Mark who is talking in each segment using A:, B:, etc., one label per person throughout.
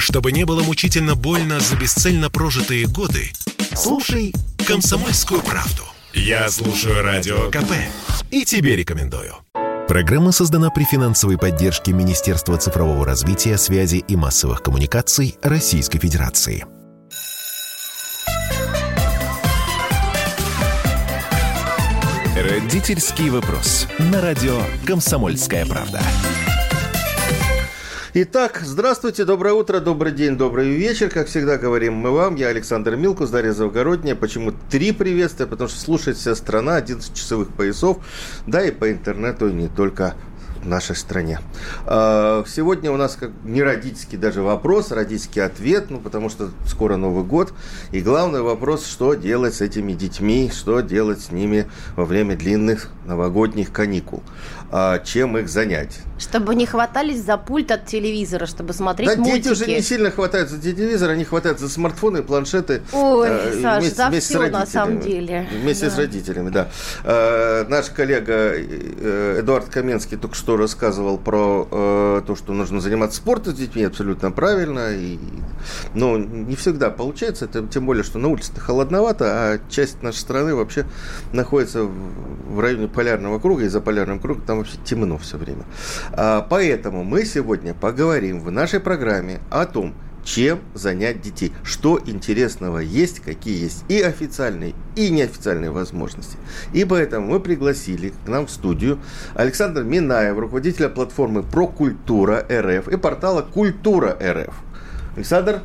A: Чтобы не было мучительно больно за бесцельно прожитые годы, слушай «Комсомольскую правду». Я слушаю Радио КП и тебе рекомендую. Программа создана при финансовой поддержке Министерства цифрового развития, связи и массовых коммуникаций Российской Федерации. Родительский вопрос. На радио «Комсомольская правда».
B: Итак, здравствуйте, доброе утро, добрый день, добрый вечер. Как всегда говорим мы вам, я Александр Милкус, Дарья Завгородняя. Почему три приветствия? Потому что слушает вся страна, 11 часовых поясов, да и по интернету, и не только в нашей стране. А, сегодня у нас как не родительский даже вопрос, родительский ответ, ну, потому что скоро Новый год. И главный вопрос, что делать с этими детьми, что делать с ними во время длинных новогодних каникул. А, чем их занять.
C: Чтобы не хватались за пульт от телевизора, чтобы смотреть
B: да,
C: мультики.
B: дети уже не сильно хватаются за телевизор, они хватаются за смартфоны, планшеты.
C: Ой, э, Саша, вместе, за вместе все на самом деле.
B: Вместе да. с родителями, да. Э, наш коллега э, Эдуард Каменский только что рассказывал про э, то, что нужно заниматься спортом с детьми, абсолютно правильно. И, но не всегда получается, это, тем более, что на улице-то холодновато, а часть нашей страны вообще находится в районе полярного круга, и за полярным кругом там вообще темно все время. А, поэтому мы сегодня поговорим в нашей программе о том, чем занять детей, что интересного есть, какие есть и официальные, и неофициальные возможности. И поэтому мы пригласили к нам в студию Александра Минаев, руководителя платформы «Прокультура РФ» и портала «Культура РФ». Александр,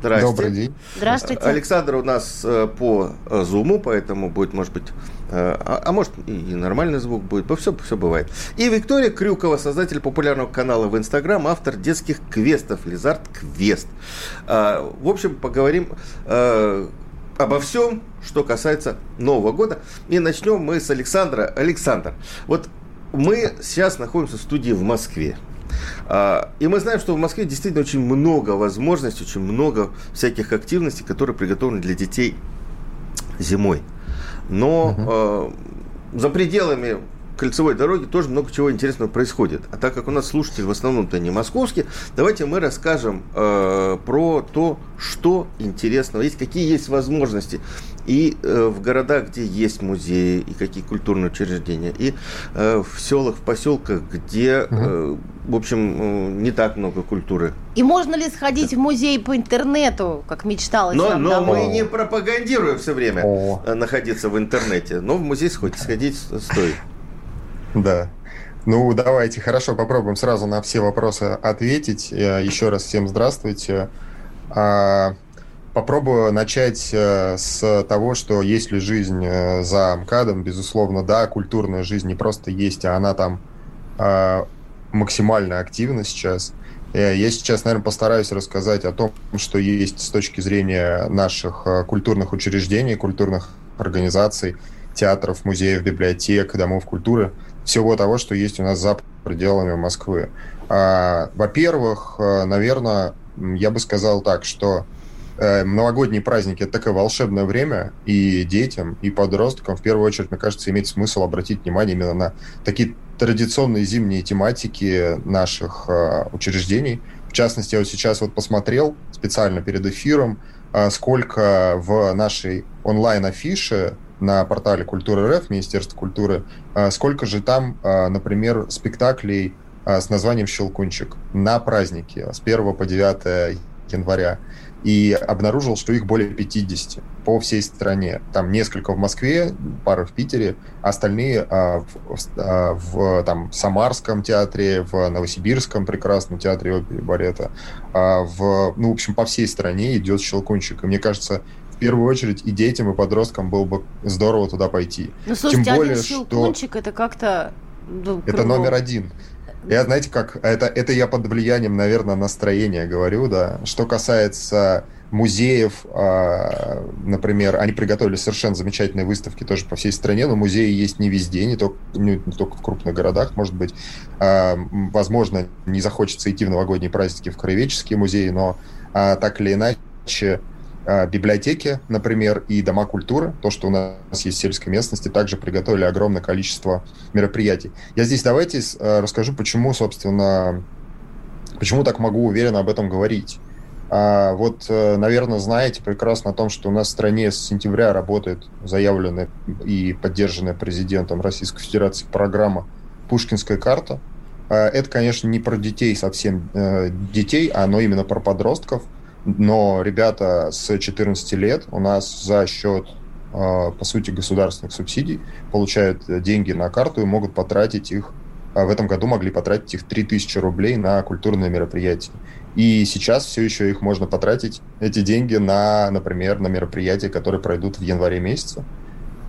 B: Здрасте.
D: Добрый день.
C: Здравствуйте.
B: Александр у нас э, по Зуму, поэтому будет, может быть, э, а, а может и нормальный звук будет, все, все бывает. И Виктория Крюкова, создатель популярного канала в Инстаграм, автор детских квестов Лизард Квест. А, в общем, поговорим э, обо всем, что касается Нового года. И начнем мы с Александра. Александр, вот мы сейчас находимся в студии в Москве. А, и мы знаем, что в Москве действительно очень много возможностей, очень много всяких активностей, которые приготовлены для детей зимой. Но угу. за пределами кольцевой дороги тоже много чего интересного происходит. А так как у нас слушатель в основном-то не московский, давайте мы расскажем э, про то, что интересного есть, какие есть возможности и э, в городах, где есть музеи, и какие культурные учреждения, и э, в селах, в поселках, где, э, в общем, не так много культуры.
C: И можно ли сходить в музей по интернету, как мечталось
B: но,
C: нам
B: Но
C: домой?
B: мы не пропагандируем все время О. Находиться в интернете, но в музей сходить, сходить стоит.
D: Да. Ну, давайте, хорошо, попробуем сразу на все вопросы ответить. Еще раз всем здравствуйте. Попробую начать э, с того, что есть ли жизнь э, за МКАДом. Безусловно, да, культурная жизнь не просто есть, а она там а, максимально активна сейчас. Я сейчас, наверное, постараюсь рассказать о том, что есть с точки зрения наших культурных учреждений, культурных организаций, театров, музеев, библиотек, домов культуры – всего того, что есть у нас за пределами Москвы. А, во-первых, э, наверное, я бы сказал так, что э, новогодние праздники – это такое волшебное время, и детям, и подросткам, в первую очередь, мне кажется, имеет смысл обратить внимание именно на такие традиционные зимние тематики наших э, учреждений. В частности, я вот сейчас вот посмотрел специально перед эфиром, сколько в нашей онлайн-афише на портале Культуры РФ, Министерства культуры, а, сколько же там, а, например, спектаклей а, с названием «Щелкунчик» на праздники с 1 по 9 января. И обнаружил, что их более 50 по всей стране. Там несколько в Москве, пара в Питере, остальные а, в, а, в там, Самарском театре, в Новосибирском прекрасном театре оперы балета. А, в, ну, в общем, по всей стране идет «Щелкунчик». И мне кажется, первую очередь и детям, и подросткам было бы здорово туда пойти.
C: Ну, слушайте, Тем более, один щелкунчик, что... это как-то...
D: Ну, это номер один. Я, знаете, как, это, это я под влиянием, наверное, настроения говорю, да. Что касается музеев, э, например, они приготовили совершенно замечательные выставки тоже по всей стране, но музеи есть не везде, не только, не, только в крупных городах, может быть. Э, возможно, не захочется идти в новогодние праздники в краеведческие музеи, но э, так или иначе а, библиотеки, например, и дома культуры, то, что у нас есть в сельской местности, также приготовили огромное количество мероприятий. Я здесь давайте а, расскажу, почему, собственно, почему так могу уверенно об этом говорить. А вот, э, наверное, знаете прекрасно о том, что у нас в стране с сентября работает заявленная и поддержанная президентом Российской Федерации программа «Пушкинская карта». А это, конечно, не про детей совсем э, детей, а оно именно про подростков. Но ребята с 14 лет у нас за счет, э, по сути, государственных субсидий получают деньги на карту и могут потратить их в этом году могли потратить их 3000 рублей на культурные мероприятия. И сейчас все еще их можно потратить, эти деньги, на, например, на мероприятия, которые пройдут в январе месяце.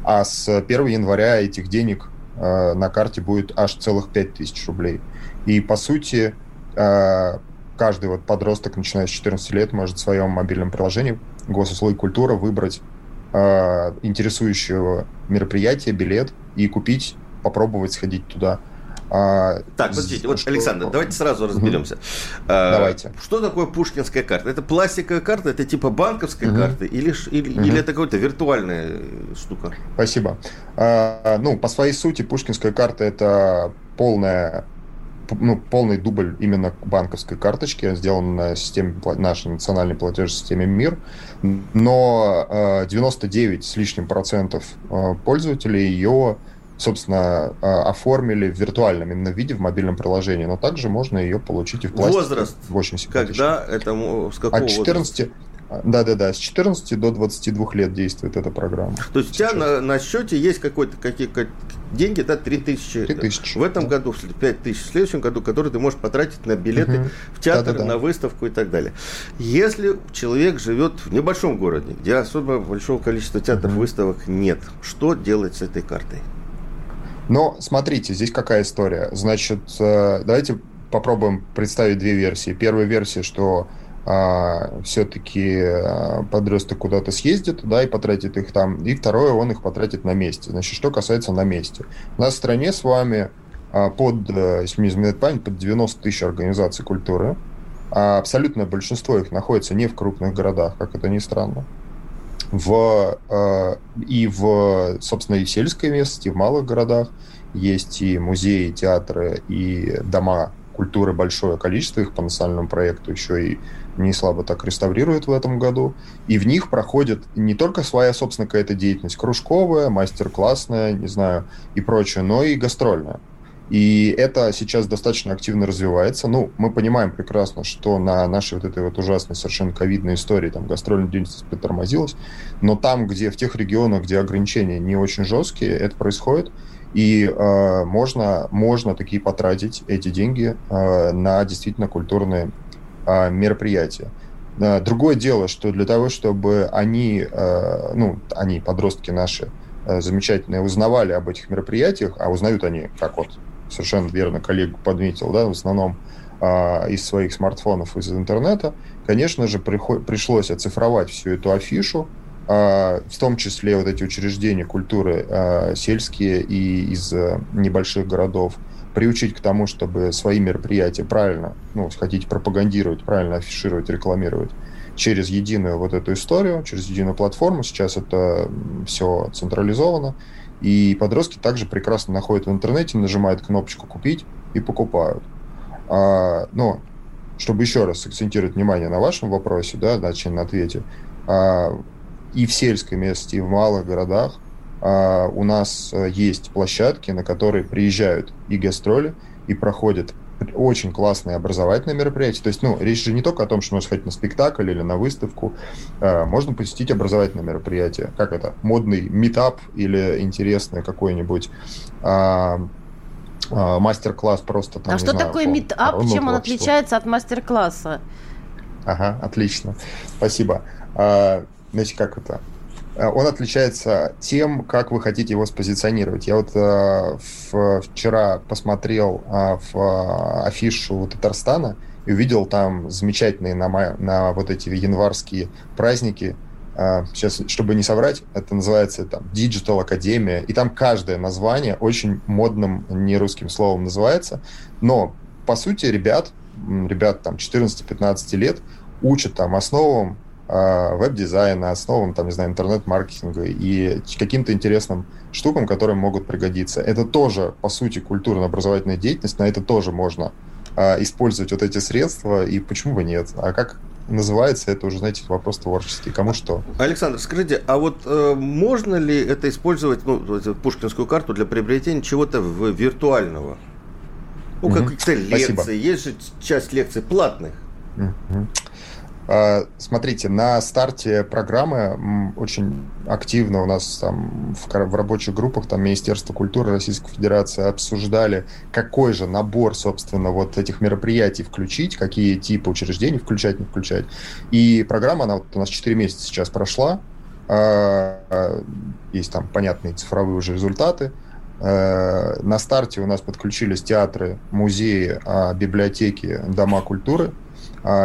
D: А с 1 января этих денег э, на карте будет аж целых 5000 рублей. И, по сути, э, каждый вот подросток, начиная с 14 лет, может в своем мобильном приложении госуслуги культура выбрать э, интересующего мероприятия, билет и купить, попробовать сходить туда –
B: а, так, подождите, вот, что... Александр, давайте сразу разберемся. А,
D: давайте.
B: Что такое пушкинская карта? Это пластиковая карта, это типа банковской угу. карты или, или, угу. или это какая-то виртуальная штука?
D: Спасибо. А, ну, по своей сути, пушкинская карта это полная ну, полный дубль именно банковской карточки, сделан на системе, нашей национальной платежной системе МИР, но 99 с лишним процентов пользователей ее собственно, а, оформили в виртуальном именно виде в мобильном приложении, но также можно ее получить и в пластике.
B: Возраст? 80 когда? Это с какого
D: От 14, возраста? Да-да-да, с 14 до 22 лет действует эта программа.
B: То есть Сейчас. у тебя на, на счете есть какой-то какие деньги, да, 3 тысячи. 3
D: тысячи.
B: В этом да. году 5 тысяч, в следующем году, которые ты можешь потратить на билеты угу. в театр, Да-да-да. на выставку и так далее. Если человек живет в небольшом городе, где особо большого количества театров, угу. выставок нет, что делать с этой картой?
D: Но смотрите, здесь какая история. Значит, э, давайте попробуем представить две версии. Первая версия, что а, все-таки а, подросток куда-то съездит, да, и потратит их там. И второе, он их потратит на месте. Значит, что касается на месте. У нас в стране с вами а, под, э, если мне изменяет память, под 90 тысяч организаций культуры. А абсолютное большинство их находится не в крупных городах, как это ни странно в, э, и в, собственно, и в сельской местности, и в малых городах есть и музеи, и театры, и дома культуры большое количество, их по национальному проекту еще и не слабо так реставрируют в этом году. И в них проходит не только своя, собственно, какая-то деятельность кружковая, мастер-классная, не знаю, и прочее, но и гастрольная. И это сейчас достаточно активно развивается. Ну, мы понимаем прекрасно, что на нашей вот этой вот ужасной совершенно ковидной истории там гастрольная деятельность притормозилась, но там, где в тех регионах, где ограничения не очень жесткие, это происходит, и э, можно, можно такие потратить эти деньги э, на действительно культурные мероприятия. Э, другое дело, что для того, чтобы они, э, ну, они, подростки наши, э, замечательные, узнавали об этих мероприятиях, а узнают они, как вот совершенно верно коллега подметил, да, в основном а, из своих смартфонов, из интернета, конечно же, пришлось оцифровать всю эту афишу, а, в том числе вот эти учреждения культуры а, сельские и из а, небольших городов, приучить к тому, чтобы свои мероприятия правильно, ну, хотите пропагандировать, правильно афишировать, рекламировать через единую вот эту историю, через единую платформу. Сейчас это все централизовано. И подростки также прекрасно находят в интернете, нажимают кнопочку «Купить» и покупают. А, но, чтобы еще раз акцентировать внимание на вашем вопросе, да, значит, на ответе, а, и в сельской местности, и в малых городах у нас э, есть площадки, на которые приезжают и гастроли, и проходят очень классные образовательные мероприятия. То есть, ну, речь же не только о том, что можно сходить на спектакль или на выставку. Э, можно посетить образовательное мероприятие. Как это? Модный метап или интересное какой-нибудь э, мастер-класс просто
C: там. А что знаю, такое метап? Чем он отличается от мастер-класса?
D: Ага, отлично. Спасибо. А, значит, как это? Э, он отличается тем, как вы хотите его спозиционировать. Я вот э, вчера посмотрел э, в э, афишу Татарстана и увидел там замечательные на, май, на вот эти январские праздники. Э, сейчас, чтобы не соврать, это называется там Digital Академия, и там каждое название очень модным нерусским словом называется, но по сути ребят, ребят там 14-15 лет учат там основам веб-дизайна, основам, там, не знаю, интернет-маркетинга и каким-то интересным штукам, которые могут пригодиться. Это тоже, по сути, культурно-образовательная деятельность, на это тоже можно а, использовать вот эти средства, и почему бы нет? А как называется, это уже, знаете, вопрос творческий. Кому что.
B: Александр, скажите, а вот э, можно ли это использовать, ну, пушкинскую карту для приобретения чего-то виртуального? Ну, угу. какие-то лекции. Спасибо. Есть же часть лекций платных.
D: Угу. А, смотрите, на старте программы очень активно у нас там в, в рабочих группах там Министерство культуры Российской Федерации обсуждали, какой же набор, собственно, вот этих мероприятий включить, какие типы учреждений включать, не включать. И программа, она вот у нас 4 месяца сейчас прошла, а, а, есть там понятные цифровые уже результаты. На старте у нас подключились театры, музеи, библиотеки, дома культуры –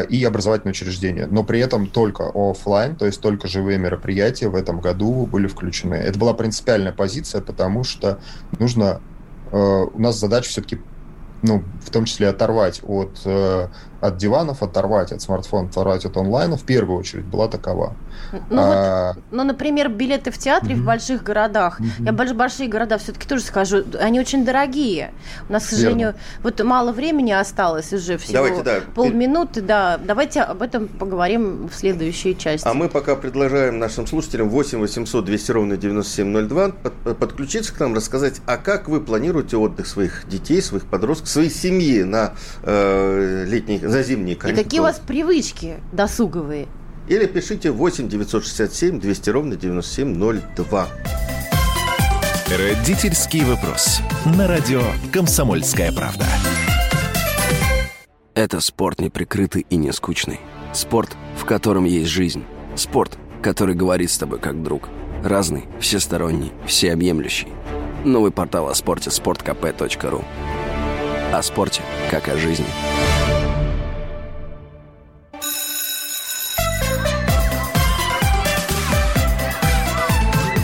D: и образовательные учреждения, но при этом только офлайн, то есть только живые мероприятия в этом году были включены. Это была принципиальная позиция, потому что нужно э, у нас задача все-таки ну, в том числе оторвать от, э, от диванов, оторвать от смартфона, оторвать от онлайна, в первую очередь была такова.
C: Ну, а... вот, ну например, билеты в театре mm-hmm. в больших городах. Mm-hmm. Я в большие города все-таки тоже скажу, они очень дорогие. У нас, к сожалению, Верно. вот мало времени осталось уже всего Давайте, да. полминуты. Да, давайте об этом поговорим в следующей части.
B: А мы пока предложаем нашим слушателям 8 800 200 ровно 9702 подключиться к нам, рассказать, а как вы планируете отдых своих детей, своих подростков, своей семьи на э, летние, за зимние каникулы.
C: И какие у вас привычки досуговые?
B: Или пишите 8 967 200 ровно 9702.
A: Родительский вопрос. На радио «Комсомольская правда».
E: Это спорт неприкрытый и не скучный. Спорт, в котором есть жизнь. Спорт, который говорит с тобой как друг. Разный, всесторонний, всеобъемлющий. Новый портал о спорте – sportkp.ru о спорте, как о жизни.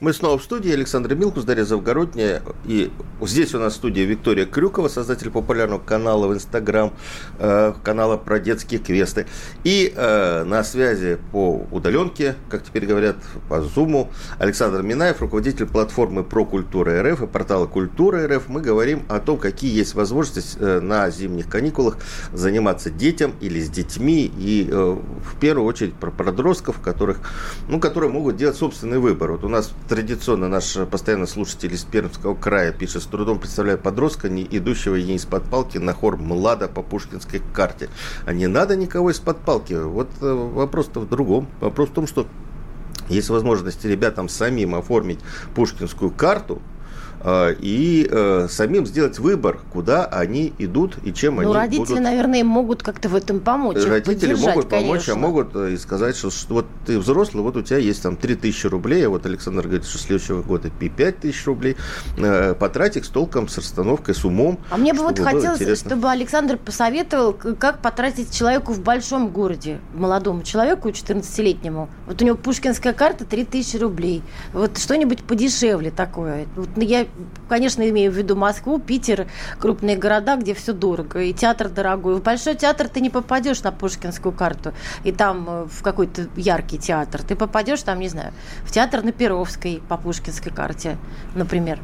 B: Мы снова в студии. Александр Милкус, Дарья Завгородняя. И здесь у нас в студии Виктория Крюкова, создатель популярного канала в Инстаграм, э, канала про детские квесты. И э, на связи по удаленке, как теперь говорят, по Зуму, Александр Минаев, руководитель платформы про культуру РФ и портала Культура РФ. Мы говорим о том, какие есть возможности э, на зимних каникулах заниматься детям или с детьми. И в первую очередь про подростков, которых, ну, которые могут делать собственный выбор. Вот у нас традиционно наш постоянный слушатель из Пермского края пишет, с трудом представляю подростка, не идущего не из-под палки на хор Млада по пушкинской карте. А не надо никого из-под палки. Вот э, вопрос-то в другом. Вопрос в том, что есть возможность ребятам самим оформить пушкинскую карту, и э, самим сделать выбор, куда они идут и чем ну, они
C: родители,
B: будут.
C: наверное, могут как-то в этом помочь.
B: Родители могут помочь, а могут э, и сказать, что, что вот ты взрослый, вот у тебя есть там 3000 рублей, а вот Александр говорит, что следующего года 5000 рублей, э, потратить их с толком, с расстановкой, с умом.
C: А мне бы вот хотелось, интересно. чтобы Александр посоветовал, как потратить человеку в большом городе, молодому человеку, 14-летнему. Вот у него пушкинская карта 3000 рублей. Вот что-нибудь подешевле такое. Вот я конечно, имею в виду Москву, Питер, крупные города, где все дорого, и театр дорогой. В большой театр ты не попадешь на Пушкинскую карту, и там э, в какой-то яркий театр. Ты попадешь там, не знаю, в театр на Перовской по Пушкинской карте, например.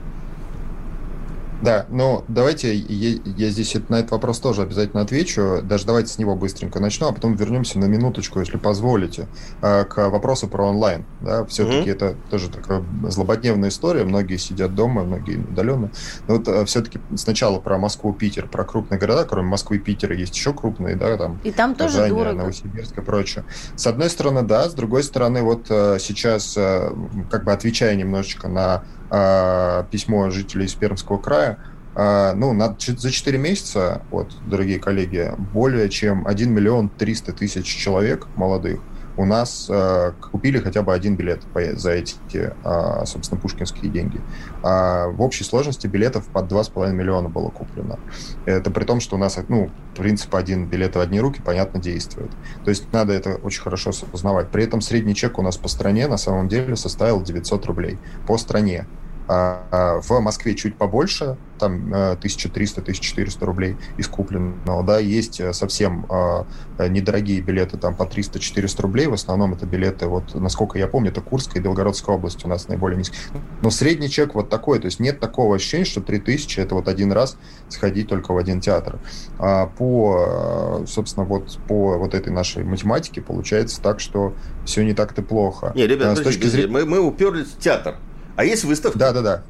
D: Да, ну давайте я, я здесь на этот вопрос тоже обязательно отвечу. Даже давайте с него быстренько начну, а потом вернемся на минуточку, если позволите, а, к вопросу про онлайн. Да, все-таки mm-hmm. это тоже такая злободневная история. Многие сидят дома, многие удаленно. Но вот а, все-таки сначала про Москву, Питер, про крупные города, кроме Москвы и Питера есть еще крупные, да, там.
C: И там тоже Казань, дорого.
D: Новосибирск и прочее. С одной стороны, да, с другой стороны, вот сейчас, как бы отвечая немножечко на письмо жителей из Пермского края. Э, ну, за 4 месяца, вот, дорогие коллеги, более чем 1 миллион 300 тысяч человек молодых у нас э, купили хотя бы один билет за эти, э, собственно, пушкинские деньги. А в общей сложности билетов под 2,5 миллиона было куплено. Это при том, что у нас, ну, принцип один билет в одни руки, понятно, действует. То есть надо это очень хорошо осознавать. При этом средний чек у нас по стране на самом деле составил 900 рублей. По стране. А, а в Москве чуть побольше, там 1300-1400 э, рублей искупленного, да, есть э, совсем э, недорогие билеты там по 300-400 рублей, в основном это билеты, вот, насколько я помню, это Курская и Белгородская область у нас наиболее низкие. Но средний чек вот такой, то есть нет такого ощущения, что 3000 это вот один раз сходить только в один театр. А по, собственно, вот по вот этой нашей математике получается так, что все не так-то плохо.
B: Не, ребята, с точки зрения... мы, мы уперлись в театр. А есть выставка?
D: Да, да, да.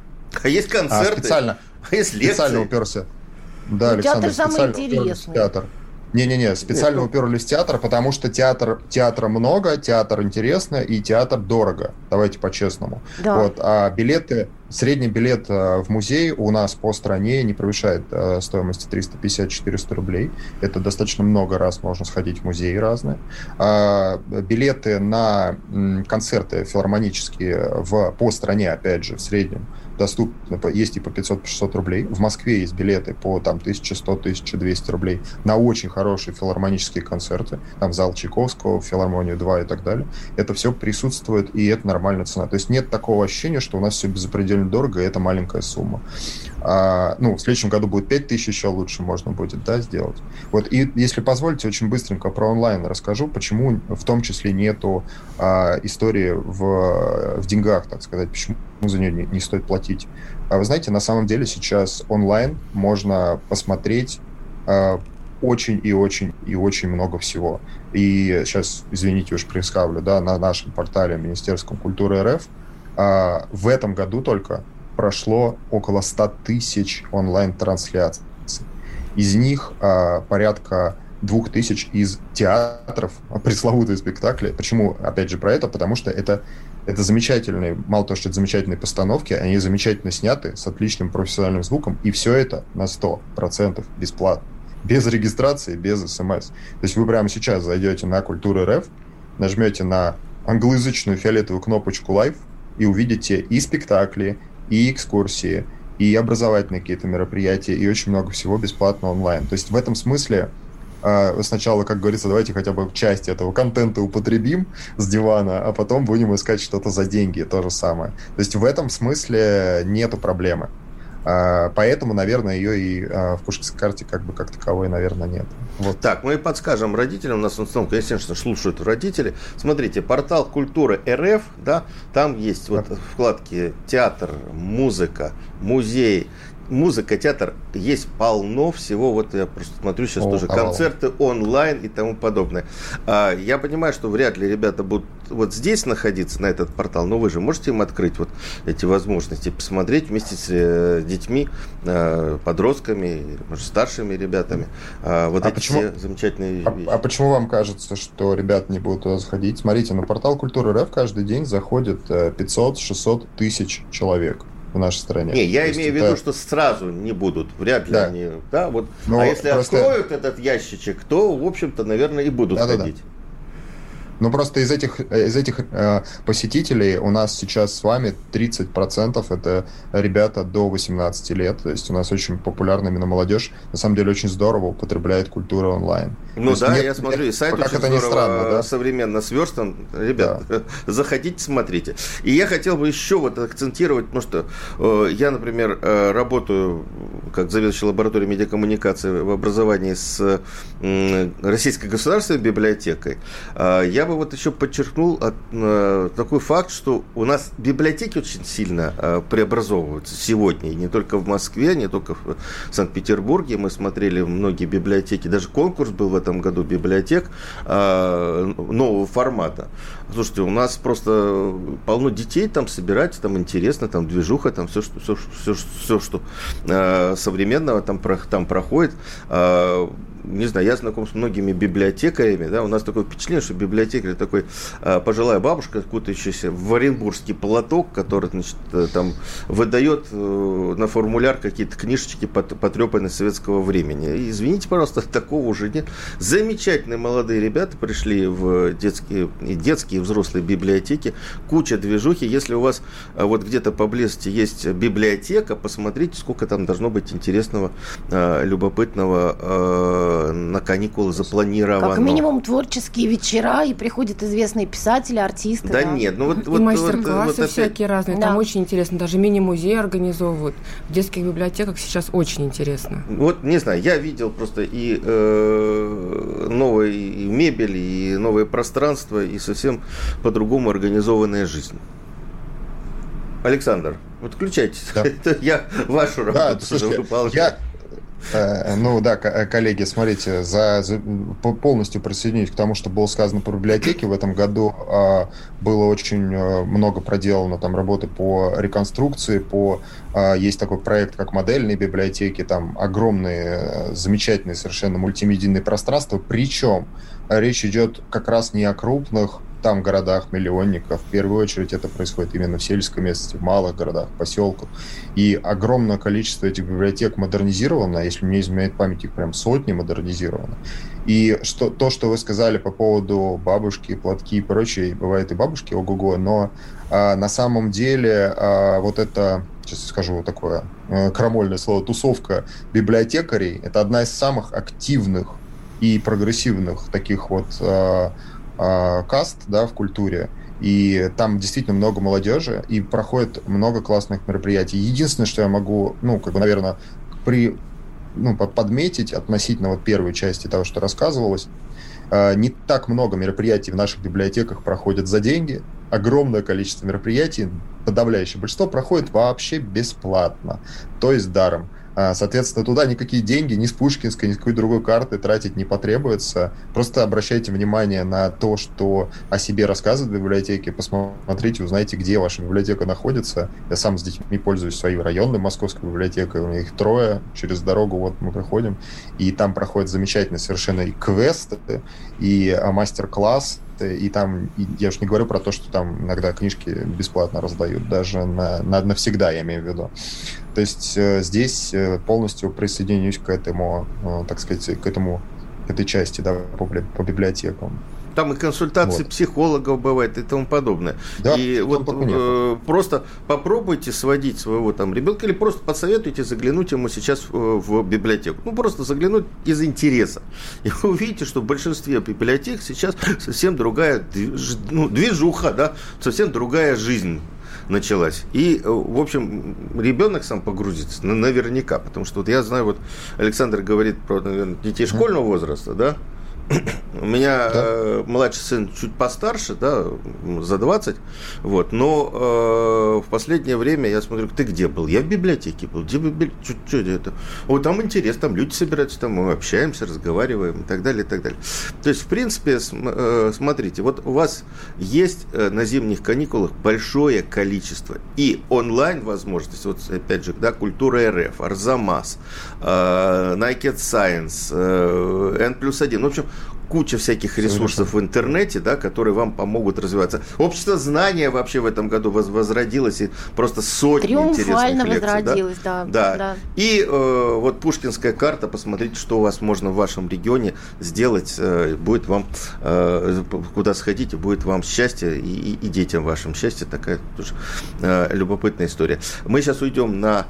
B: А есть концерты?
D: А, специально.
B: А есть лекции?
D: Специально уперся. Да, ну, Александр,
C: театр самый интересный.
D: Театр. Не-не-не, специально Нет, уперлись в театр, потому что театр, театра много, театр интересно и театр дорого. Давайте по-честному. Да. Вот, а билеты, средний билет э, в музей у нас по стране не превышает э, стоимости 350-400 рублей. Это достаточно много раз можно сходить в музеи разные. А билеты на концерты филармонические в, по стране, опять же, в среднем доступно, есть и по 500-600 рублей. В Москве есть билеты по там 1100-1200 рублей на очень хорошие филармонические концерты, там зал Чайковского, филармонию 2 и так далее. Это все присутствует, и это нормальная цена. То есть нет такого ощущения, что у нас все безопределенно дорого, и это маленькая сумма. А, ну, в следующем году будет 5000 еще лучше можно будет, да, сделать. Вот, и если позволите, очень быстренько про онлайн расскажу, почему в том числе нету а, истории в, в деньгах, так сказать, почему за нее не, не стоит платить. А вы знаете, на самом деле сейчас онлайн можно посмотреть а, очень и очень и очень много всего. И сейчас, извините, уж прискавлю, да, на нашем портале Министерства культуры РФ а, в этом году только прошло около 100 тысяч онлайн-трансляций. Из них а, порядка двух тысяч из театров, пресловутые спектакли. Почему, опять же, про это? Потому что это, это замечательные, мало того, что это замечательные постановки, они замечательно сняты, с отличным профессиональным звуком, и все это на 100% бесплатно. Без регистрации, без смс. То есть вы прямо сейчас зайдете на Культуру РФ, нажмете на англоязычную фиолетовую кнопочку Live и увидите и спектакли, и экскурсии, и образовательные какие-то мероприятия, и очень много всего бесплатно онлайн. То есть в этом смысле э, сначала, как говорится, давайте хотя бы часть этого контента употребим с дивана, а потом будем искать что-то за деньги, то же самое. То есть в этом смысле нету проблемы. А, поэтому, наверное, ее и а, в Пушкинской карте как бы как таковой, наверное, нет.
B: Вот. Так, мы подскажем родителям, у нас в основном, конечно, слушают родители. Смотрите, портал культуры РФ, да, там есть вот вкладки театр, музыка, музей, музыка, театр, есть полно всего. Вот я просто смотрю сейчас О, тоже концерты онлайн и тому подобное. А, я понимаю, что вряд ли ребята будут вот здесь находиться, на этот портал, но вы же можете им открыть вот эти возможности, посмотреть вместе с э, детьми, э, подростками, может, старшими ребятами. А, вот а эти почему, все замечательные
D: а, вещи. А почему вам кажется, что ребята не будут туда заходить? Смотрите, на портал культуры РФ каждый день заходит 500-600 э, тысяч человек в нашей стране.
B: Не, я То имею в виду, это... что сразу не будут, вряд ли да. они, да, вот. Но а если просто... откроют этот ящичек, то, в общем-то, наверное, и будут да, ходить. Да, да.
D: Ну, просто из этих, из этих э, посетителей у нас сейчас с вами 30% это ребята до 18 лет. То есть у нас очень популярна именно молодежь. На самом деле очень здорово употребляет культуру онлайн.
B: Ну да, нет, я смотрю, и сайт очень это здорово, не странно, да? современно сверстан. Ребят, да. заходите, смотрите. И я хотел бы еще вот акцентировать, потому что э, я, например, э, работаю как заведующий лабораторией медиакоммуникации в образовании с э, Российской государственной библиотекой. Э, я бы вот еще подчеркнул э, такой факт, что у нас библиотеки очень сильно э, преобразовываются сегодня, не только в Москве, не только в Санкт-Петербурге. Мы смотрели многие библиотеки, даже конкурс был в этом году библиотек э, нового формата. Слушайте, у нас просто полно детей там собирать, там интересно, там движуха, там все, что, все, все, все, что э, современного там, там проходит. Э, не знаю, я знаком с многими библиотекарями, да, у нас такое впечатление, что библиотекарь такой э, пожилая бабушка, кутающаяся в оренбургский платок, который, значит, э, там выдает э, на формуляр какие-то книжечки под, потрепанные советского времени. Извините, пожалуйста, такого уже нет. Замечательные молодые ребята пришли в детские, и детские, и взрослые библиотеки, куча движухи. Если у вас э, вот где-то поблизости есть библиотека, посмотрите, сколько там должно быть интересного, э, любопытного на каникулы запланировано.
C: Как минимум творческие вечера, и приходят известные писатели, артисты.
B: Да, да. нет, ну вот...
F: И вот, мастер-классы вот, всякие вот, разные, да. там очень интересно, даже мини-музей организовывают. В детских библиотеках сейчас очень интересно.
B: Вот, не знаю, я видел просто и э, новые и мебель, и новое пространство, и совсем по-другому организованная жизнь. Александр, вот включайтесь. Да. Это я вашу работу да, слушайте, выполняю.
D: Я, ну да, э, коллеги, смотрите, за, за, полностью присоединюсь к тому, что было сказано по библиотеке. В этом году а, было очень э, много проделано там работы по реконструкции, по а, есть такой проект, как модельные библиотеки, там огромные, замечательные совершенно мультимедийные пространства. Причем речь идет как раз не о крупных там городах миллионников. В первую очередь это происходит именно в сельской местности, в малых городах, поселках. И огромное количество этих библиотек модернизировано, если мне изменяет память, их прям сотни модернизировано. И что, то, что вы сказали по поводу бабушки, платки и прочее, бывает и бабушки, ого-го, но а, на самом деле а, вот это сейчас скажу такое э, крамольное слово, тусовка библиотекарей, это одна из самых активных и прогрессивных таких вот а, э, каст да, в культуре, и там действительно много молодежи, и проходит много классных мероприятий. Единственное, что я могу, ну, как бы, наверное, при, ну, подметить относительно вот первой части того, что рассказывалось, э, не так много мероприятий в наших библиотеках проходят за деньги. Огромное количество мероприятий, подавляющее большинство, проходит вообще бесплатно, то есть даром. А, соответственно, туда никакие деньги ни с Пушкинской, ни с какой другой карты тратить не потребуется. Просто обращайте внимание на то, что о себе рассказывают в библиотеке. Посмотрите, узнайте, где ваша библиотека находится. Я сам с детьми пользуюсь своей районной московской библиотекой. У меня их трое. Через дорогу вот мы проходим. И там проходят замечательные совершенно и квесты, и а, мастер-класс и там, я уж не говорю про то, что там иногда книжки бесплатно раздают, даже на, на навсегда, я имею в виду. То есть э, здесь э, полностью присоединюсь к этому, э, так сказать, к этому, к этой части, да, по, по библиотекам.
B: Там и консультации вот. психологов бывает и тому подобное. Да, и вот э, просто попробуйте сводить своего там ребенка или просто посоветуйте заглянуть ему сейчас в, в библиотеку. Ну, просто заглянуть из интереса. И вы увидите, что в большинстве библиотек сейчас совсем другая ну, движуха, да, совсем другая жизнь началась. И, в общем, ребенок сам погрузится, наверняка, потому что вот я знаю, вот Александр говорит про наверное, детей школьного возраста, да, у меня да. э, младший сын чуть постарше, да, за 20, вот, но э, в последнее время я смотрю, ты где был? Я в библиотеке был. Где библиотека? Что, это? Вот там интерес, там люди собираются, там мы общаемся, разговариваем и так далее, и так далее. То есть, в принципе, э, смотрите, вот у вас есть э, на зимних каникулах большое количество и онлайн возможностей, вот опять же, да, Культура РФ, Арзамас, э, Nike Science, э, N плюс 1, в общем, куча всяких ресурсов в интернете, да, которые вам помогут развиваться. Общество знания вообще в этом году возродилось, и просто сотни
C: Триумфально
B: интересных лекций.
C: возродилось, да.
B: Да. да. И э, вот Пушкинская карта, посмотрите, что у вас можно в вашем регионе сделать, э, будет вам, э, куда сходите, будет вам счастье, и, и детям вашим счастье, такая тоже э, любопытная история. Мы сейчас уйдем на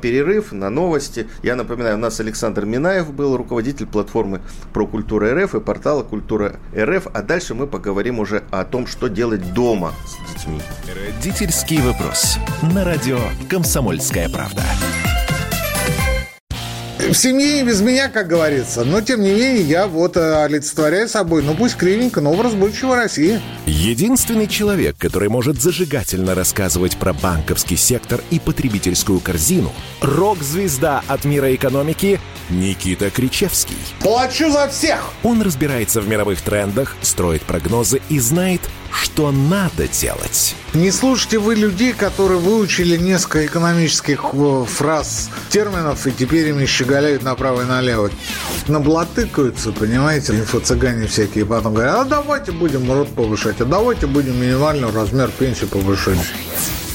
B: перерыв на новости. Я напоминаю, у нас Александр Минаев был руководитель платформы про культуру РФ и портала Культура РФ. А дальше мы поговорим уже о том, что делать дома с детьми.
A: Родительский вопрос. На радио «Комсомольская правда»
G: в семье и без меня, как говорится. Но, тем не менее, я вот э, олицетворяю собой, ну пусть кривенько, но образ будущего России.
A: Единственный человек, который может зажигательно рассказывать про банковский сектор и потребительскую корзину – рок-звезда от мира экономики Никита Кричевский.
G: Плачу за всех!
A: Он разбирается в мировых трендах, строит прогнозы и знает, что надо делать.
G: Не слушайте вы людей, которые выучили несколько экономических э, фраз, терминов, и теперь ими щеголяют направо и налево. Наблатыкаются, понимаете, инфо-цыгане всякие, потом говорят, а давайте будем рот повышать, а давайте будем минимальный размер пенсии повышать.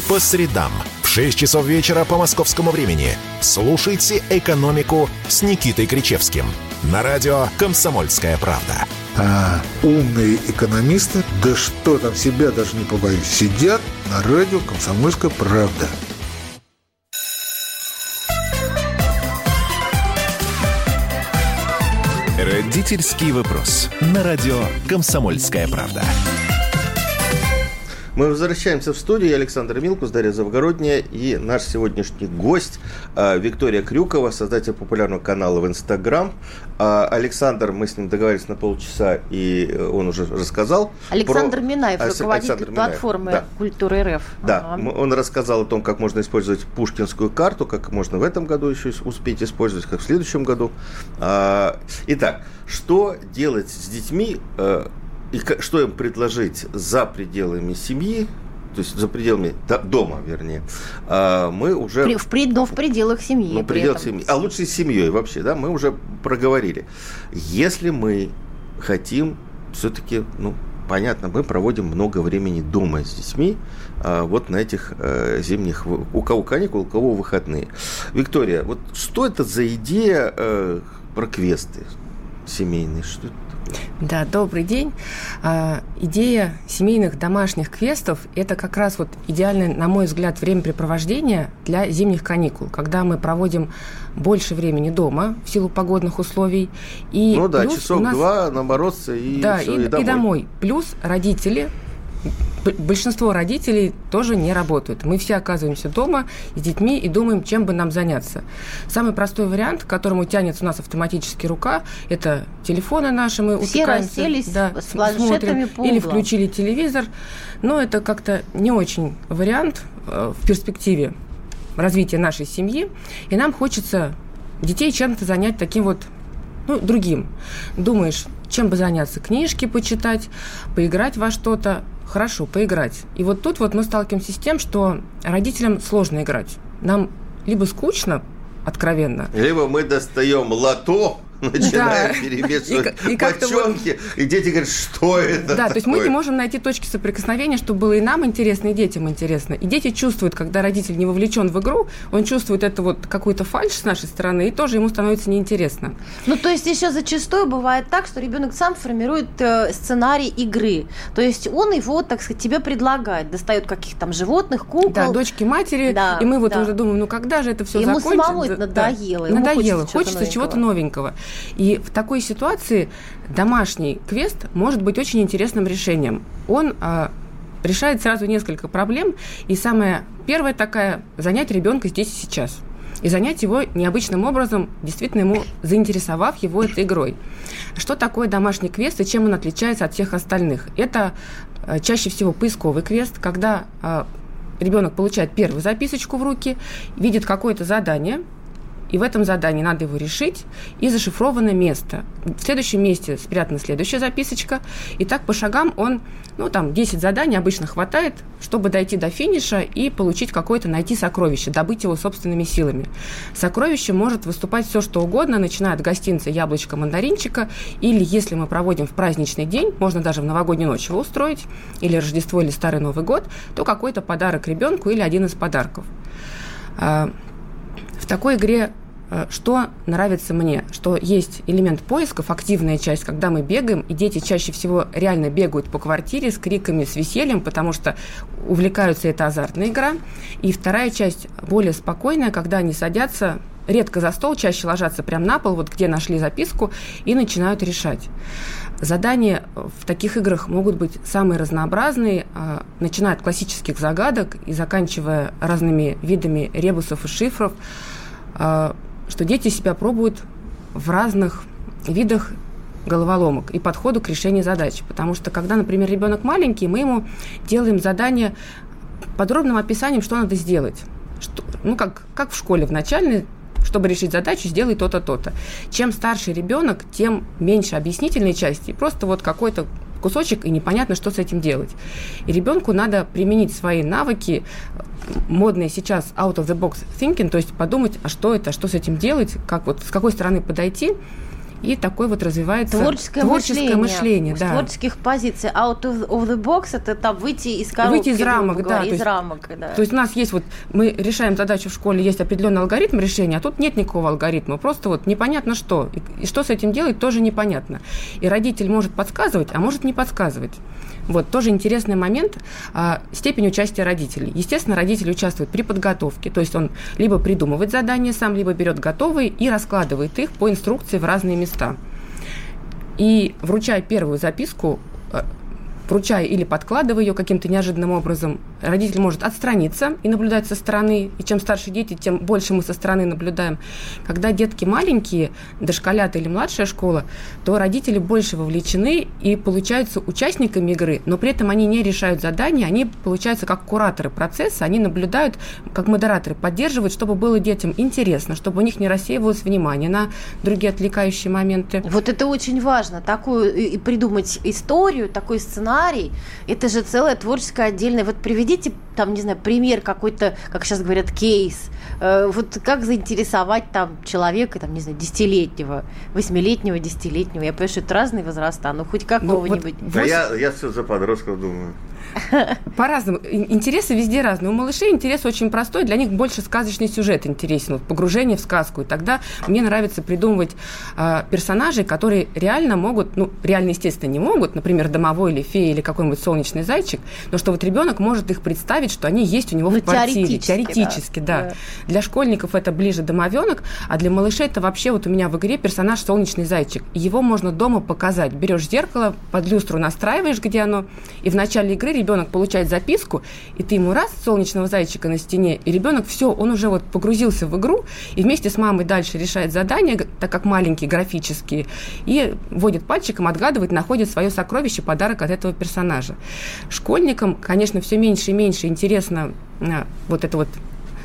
A: По средам в 6 часов вечера по московскому времени слушайте «Экономику» с Никитой Кричевским на радио «Комсомольская правда».
G: А умные экономисты, да что там себя даже не побоюсь, сидят на радио «Комсомольская правда».
A: Родительский вопрос. На радио «Комсомольская правда».
B: Мы возвращаемся в студию. Я Александр Милкус, Дарья Завгородняя и наш сегодняшний гость а, Виктория Крюкова, создатель популярного канала в Инстаграм. А, Александр, мы с ним договорились на полчаса, и он уже рассказал.
C: Александр про... Минаев, руководитель Александр платформы Минаев. да. «Культура РФ».
B: Да, ага. он рассказал о том, как можно использовать пушкинскую карту, как можно в этом году еще успеть использовать, как в следующем году. А, итак, что делать с детьми, э, и что им предложить за пределами семьи, то есть за пределами дома, вернее, а, мы уже...
C: При, в, пред, но в пределах семьи.
B: Ну, пределах семьи. А лучше с семьей вообще, да, мы уже проговорили. Если мы хотим все-таки, ну, понятно, мы проводим много времени дома с детьми, а, вот на этих э, зимних, у кого каникулы, у кого выходные. Виктория, вот что это за идея э, про квесты семейные? Что это
F: да, добрый день. А, идея семейных домашних квестов – это как раз вот идеальное, на мой взгляд, времяпрепровождение для зимних каникул, когда мы проводим больше времени дома в силу погодных условий.
B: И ну да, часов нас... два на морозце и,
F: да,
B: все,
F: и, и домой. И домой. Плюс родители большинство родителей тоже не работают. Мы все оказываемся дома с детьми и думаем, чем бы нам заняться. Самый простой вариант, к которому тянется у нас автоматически рука, это телефоны наши, мы
C: все
F: утыкаемся,
C: расселись да, с смотрим,
F: по или включили телевизор. Но это как-то не очень вариант э, в перспективе развития нашей семьи. И нам хочется детей чем-то занять таким вот ну, другим. Думаешь, чем бы заняться? Книжки почитать, поиграть во что-то. Хорошо, поиграть. И вот тут вот мы сталкиваемся с тем, что родителям сложно играть. Нам либо скучно, откровенно.
B: Либо мы достаем лото, начинаем да. перемешивать и, и бочонки, вот... и дети говорят, что это
F: Да,
B: такое?
F: то есть мы не можем найти точки соприкосновения, чтобы было и нам интересно, и детям интересно. И дети чувствуют, когда родитель не вовлечен в игру, он чувствует это вот какую-то фальш с нашей стороны, и тоже ему становится неинтересно.
C: Ну, то есть еще зачастую бывает так, что ребенок сам формирует э, сценарий игры. То есть он его, так сказать, тебе предлагает, достает каких-то там животных, кукол.
F: Да, дочки, матери, да, и мы вот да. уже думаем, ну когда же это все ему закончится?
C: Ему самому это надоело. Да,
F: надоело, хочется, хочется чего-то новенького. И в такой ситуации домашний квест может быть очень интересным решением. Он э, решает сразу несколько проблем. И самое первое такая – занять ребенка здесь и сейчас. И занять его необычным образом, действительно ему заинтересовав его этой игрой. Что такое домашний квест и чем он отличается от всех остальных? Это э, чаще всего поисковый квест, когда э, ребенок получает первую записочку в руки, видит какое-то задание – и в этом задании надо его решить, и зашифровано место. В следующем месте спрятана следующая записочка, и так по шагам он, ну, там, 10 заданий обычно хватает, чтобы дойти до финиша и получить какое-то, найти сокровище, добыть его собственными силами. Сокровище может выступать все, что угодно, начиная от гостинца, яблочка, мандаринчика, или, если мы проводим в праздничный день, можно даже в новогоднюю ночь его устроить, или Рождество, или Старый Новый год, то какой-то подарок ребенку или один из подарков. В такой игре э, что нравится мне, что есть элемент поисков, активная часть, когда мы бегаем, и дети чаще всего реально бегают по квартире с криками, с весельем, потому что увлекаются, это азартная игра. И вторая часть более спокойная, когда они садятся редко за стол, чаще ложатся прямо на пол, вот где нашли записку, и начинают решать. Задания в таких играх могут быть самые разнообразные, а, начиная от классических загадок и заканчивая разными видами ребусов и шифров, что дети себя пробуют в разных видах головоломок и подходу к решению задач. Потому что, когда, например, ребенок маленький, мы ему делаем задание подробным описанием, что надо сделать. Что, ну, как, как в школе в начальной чтобы решить задачу, сделай то-то, то-то. Чем старше ребенок, тем меньше объяснительной части. Просто вот какой-то кусочек, и непонятно, что с этим делать. И ребенку надо применить свои навыки, модные сейчас out of the box thinking, то есть подумать, а что это, что с этим делать, как вот с какой стороны подойти, и такой вот развивается
C: творческое,
F: творческое мышление,
C: мышление да. творческих позиций. Out of, the box это там выйти из коробки.
F: Выйти из рамок, да.
C: Из рамок, да.
F: То есть у нас есть вот, мы решаем задачу в школе, есть определенный алгоритм решения, а тут нет никакого алгоритма, просто вот непонятно что. И, и что с этим делать, тоже непонятно. И родитель может подсказывать, а может не подсказывать. Вот, тоже интересный момент а, степень участия родителей. Естественно, родители участвуют при подготовке, то есть он либо придумывает задания сам, либо берет готовые и раскладывает их по инструкции в разные места. И вручая первую записку, э, вручая или подкладывая ее каким-то неожиданным образом, родитель может отстраниться и наблюдать со стороны. И чем старше дети, тем больше мы со стороны наблюдаем. Когда детки маленькие, дошколята или младшая школа, то родители больше вовлечены и получаются участниками игры, но при этом они не решают задания, они получаются как кураторы процесса, они наблюдают, как модераторы, поддерживают, чтобы было детям интересно, чтобы у них не рассеивалось внимание на другие отвлекающие моменты.
C: Вот это очень важно, такую и придумать историю, такой сценарий, это же целая творческая отдельная. Вот приведите приведите там, не знаю, пример какой-то, как сейчас говорят, кейс. Э, вот как заинтересовать там человека, там, не знаю, десятилетнего, восьмилетнего, десятилетнего. Я понимаю, что это разные возраста, но хоть какого-нибудь.
B: Ну, вот, да я, я все за подростков думаю.
F: По-разному. Интересы везде разные. У малышей интерес очень простой. Для них больше сказочный сюжет интересен. Вот погружение в сказку. И тогда мне нравится придумывать э, персонажей, которые реально могут, ну, реально, естественно, не могут, например, домовой или фея или какой-нибудь солнечный зайчик, но что вот ребенок может их представить, что они есть у него ну, в квартире.
C: Теоретически, теоретически да.
F: да. Для школьников это ближе домовенок, а для малышей это вообще вот у меня в игре персонаж солнечный зайчик. Его можно дома показать. Берешь зеркало, под люстру настраиваешь, где оно, и в начале игры ребенок получает записку, и ты ему раз солнечного зайчика на стене, и ребенок все, он уже вот погрузился в игру, и вместе с мамой дальше решает задания, так как маленькие, графические, и вводит пальчиком, отгадывает, находит свое сокровище, подарок от этого персонажа. Школьникам, конечно, все меньше и меньше интересно а, вот это вот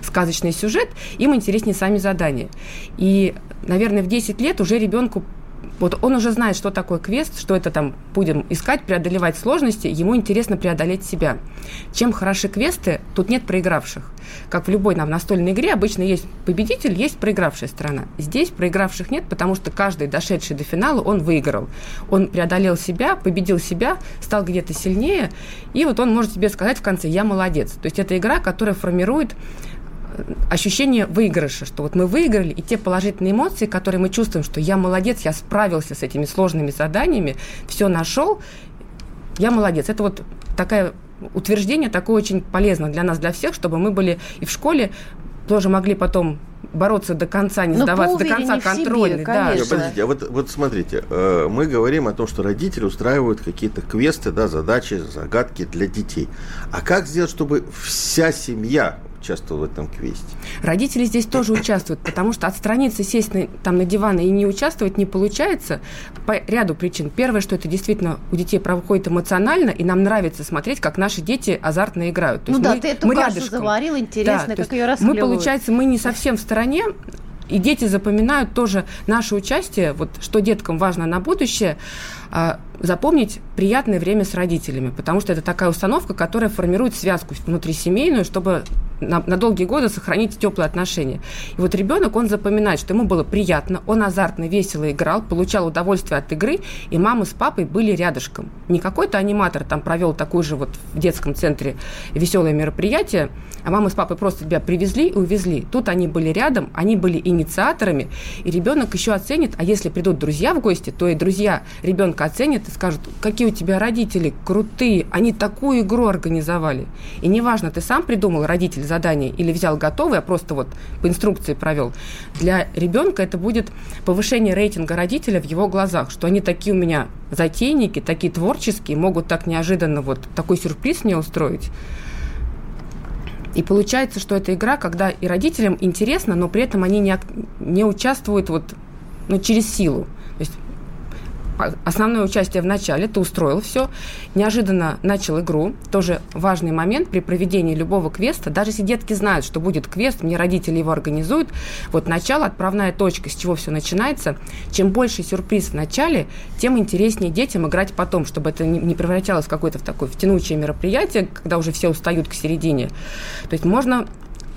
F: сказочный сюжет, им интереснее сами задания. И, наверное, в 10 лет уже ребенку вот он уже знает, что такое квест, что это там будем искать, преодолевать сложности, ему интересно преодолеть себя. Чем хороши квесты, тут нет проигравших. Как в любой нам настольной игре, обычно есть победитель, есть проигравшая сторона. Здесь проигравших нет, потому что каждый, дошедший до финала, он выиграл. Он преодолел себя, победил себя, стал где-то сильнее, и вот он может себе сказать в конце «я молодец». То есть это игра, которая формирует ощущение выигрыша, что вот мы выиграли, и те положительные эмоции, которые мы чувствуем, что я молодец, я справился с этими сложными заданиями, все нашел, я молодец. Это вот такое утверждение такое очень полезно для нас, для всех, чтобы мы были и в школе тоже могли потом бороться до конца, не ну, сдаваться до конца контрольный.
B: Да. Подождите, а вот, вот смотрите, э, мы говорим о том, что родители устраивают какие-то квесты, да, задачи, загадки для детей. А как сделать, чтобы вся семья участвовал в этом квесте.
F: Родители здесь тоже участвуют, потому что отстраниться, сесть на, там на диван и не участвовать не получается по ряду причин. Первое, что это действительно у детей проходит эмоционально, и нам нравится смотреть, как наши дети азартно играют.
C: То ну да, мы, ты эту мы кашу рядышком. заварил, интересно, да, как ее
F: Мы, получается, мы не совсем в стороне, и дети запоминают тоже наше участие, вот что деткам важно на будущее, запомнить приятное время с родителями, потому что это такая установка, которая формирует связку внутрисемейную, чтобы на, на долгие годы сохранить теплые отношения. И вот ребенок, он запоминает, что ему было приятно, он азартно, весело играл, получал удовольствие от игры, и мама с папой были рядышком. Не какой-то аниматор там провел такую же вот в детском центре веселое мероприятие, а мама с папой просто тебя привезли и увезли. Тут они были рядом, они были инициаторами, и ребенок еще оценит, а если придут друзья в гости, то и друзья ребенка оценят и скажут, какие у тебя родители крутые, они такую игру организовали. И неважно, ты сам придумал, родитель, задание или взял готовый, а просто вот по инструкции провел. Для ребенка это будет повышение рейтинга родителя в его глазах, что они такие у меня затейники, такие творческие, могут так неожиданно вот такой сюрприз мне устроить. И получается, что это игра, когда и родителям интересно, но при этом они не, не участвуют вот, ну, через силу. То есть основное участие в начале, ты устроил все, неожиданно начал игру. Тоже важный момент при проведении любого квеста. Даже если детки знают, что будет квест, мне родители его организуют, вот начало, отправная точка, с чего все начинается. Чем больше сюрприз в начале, тем интереснее детям играть потом, чтобы это не превращалось в какое-то в такое втянучее мероприятие, когда уже все устают к середине. То есть можно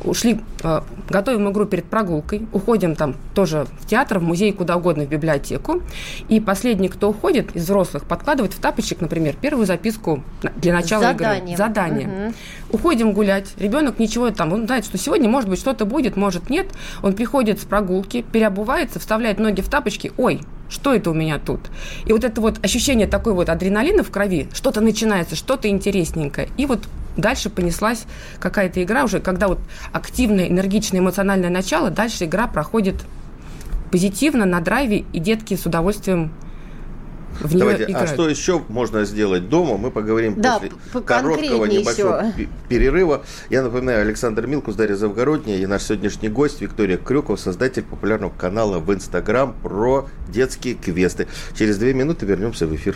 F: ушли, э, готовим игру перед прогулкой, уходим там тоже в театр, в музей, куда угодно, в библиотеку. И последний, кто уходит из взрослых, подкладывает в тапочек, например, первую записку для начала
C: Задание.
F: игры. Задание. Угу. Уходим гулять. Ребенок ничего там, он знает, что сегодня, может быть, что-то будет, может, нет. Он приходит с прогулки, переобувается, вставляет ноги в тапочки. Ой, что это у меня тут? И вот это вот ощущение такой вот адреналина в крови, что-то начинается, что-то интересненькое. И вот дальше понеслась какая-то игра уже, когда вот активное, энергичное, эмоциональное начало, дальше игра проходит позитивно, на драйве, и детки с удовольствием в нее Давайте, а играют.
B: А что еще можно сделать дома, мы поговорим да, после короткого небольшого еще. перерыва. Я напоминаю, Александр Милкус, Дарья Завгородняя и наш сегодняшний гость Виктория Крюков, создатель популярного канала в Инстаграм про детские квесты. Через две минуты вернемся в эфир.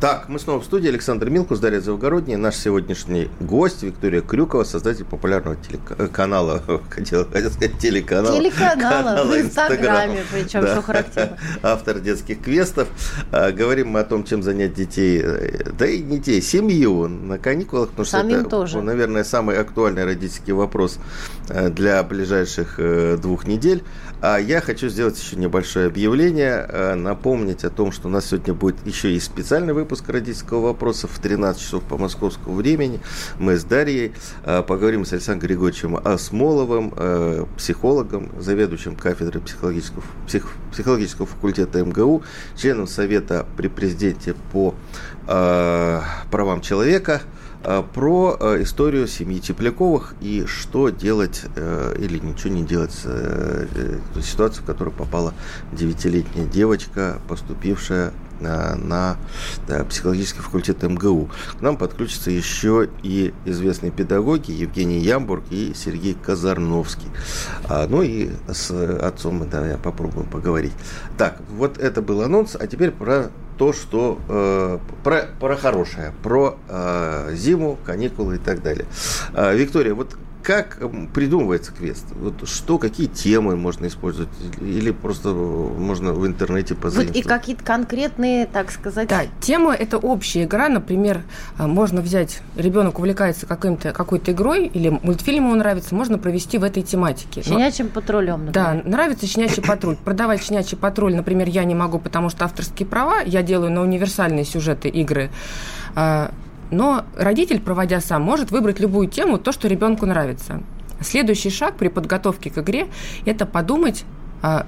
B: Так, мы снова в студии. Александр Милкус, Дарья Завгородняя. Наш сегодняшний гость Виктория Крюкова, создатель популярного телеканала, хотел, хотел сказать телеканала.
C: Телеканала, в Инстаграме, причем, да. что характерно.
B: Автор детских квестов. А, говорим мы о том, чем занять детей, э, да и не детей, семью на каникулах, потому что Самим это, тоже. наверное, самый актуальный родительский вопрос э, для ближайших э, двух недель. А я хочу сделать еще небольшое объявление, напомнить о том, что у нас сегодня будет еще и специальный выпуск родительского вопроса в 13 часов по московскому времени. Мы с Дарьей э, поговорим с Александром Григорьевичем Осмоловым, э, психологом, заведующим кафедрой психологического, псих, психологического факультета МГУ, членом Совета при президенте по э, правам человека про историю семьи Тепляковых и что делать или ничего не делать с ситуацией, в которую попала девятилетняя девочка, поступившая на психологический факультет МГУ. К нам подключатся еще и известные педагоги Евгений Ямбург и Сергей Казарновский. А, ну и с отцом мы да, попробуем поговорить. Так, вот это был анонс, а теперь про то, что э, про, про хорошее, про э, зиму, каникулы и так далее. Э, Виктория, вот как придумывается квест? Вот что, какие темы можно использовать? Или просто можно в интернете позаимствовать?
C: Вот и какие-то конкретные, так сказать...
F: Да, тема – это общая игра. Например, а, можно взять, ребенок увлекается каким-то, какой-то игрой или мультфильм ему нравится, можно провести в этой тематике.
C: Щенячьим патрулем,
F: например. Да, нравится щенячий патруль. Продавать щенячий патруль, например, я не могу, потому что авторские права. Я делаю на универсальные сюжеты игры а, но родитель, проводя сам, может выбрать любую тему, то, что ребенку нравится. Следующий шаг при подготовке к игре – это подумать,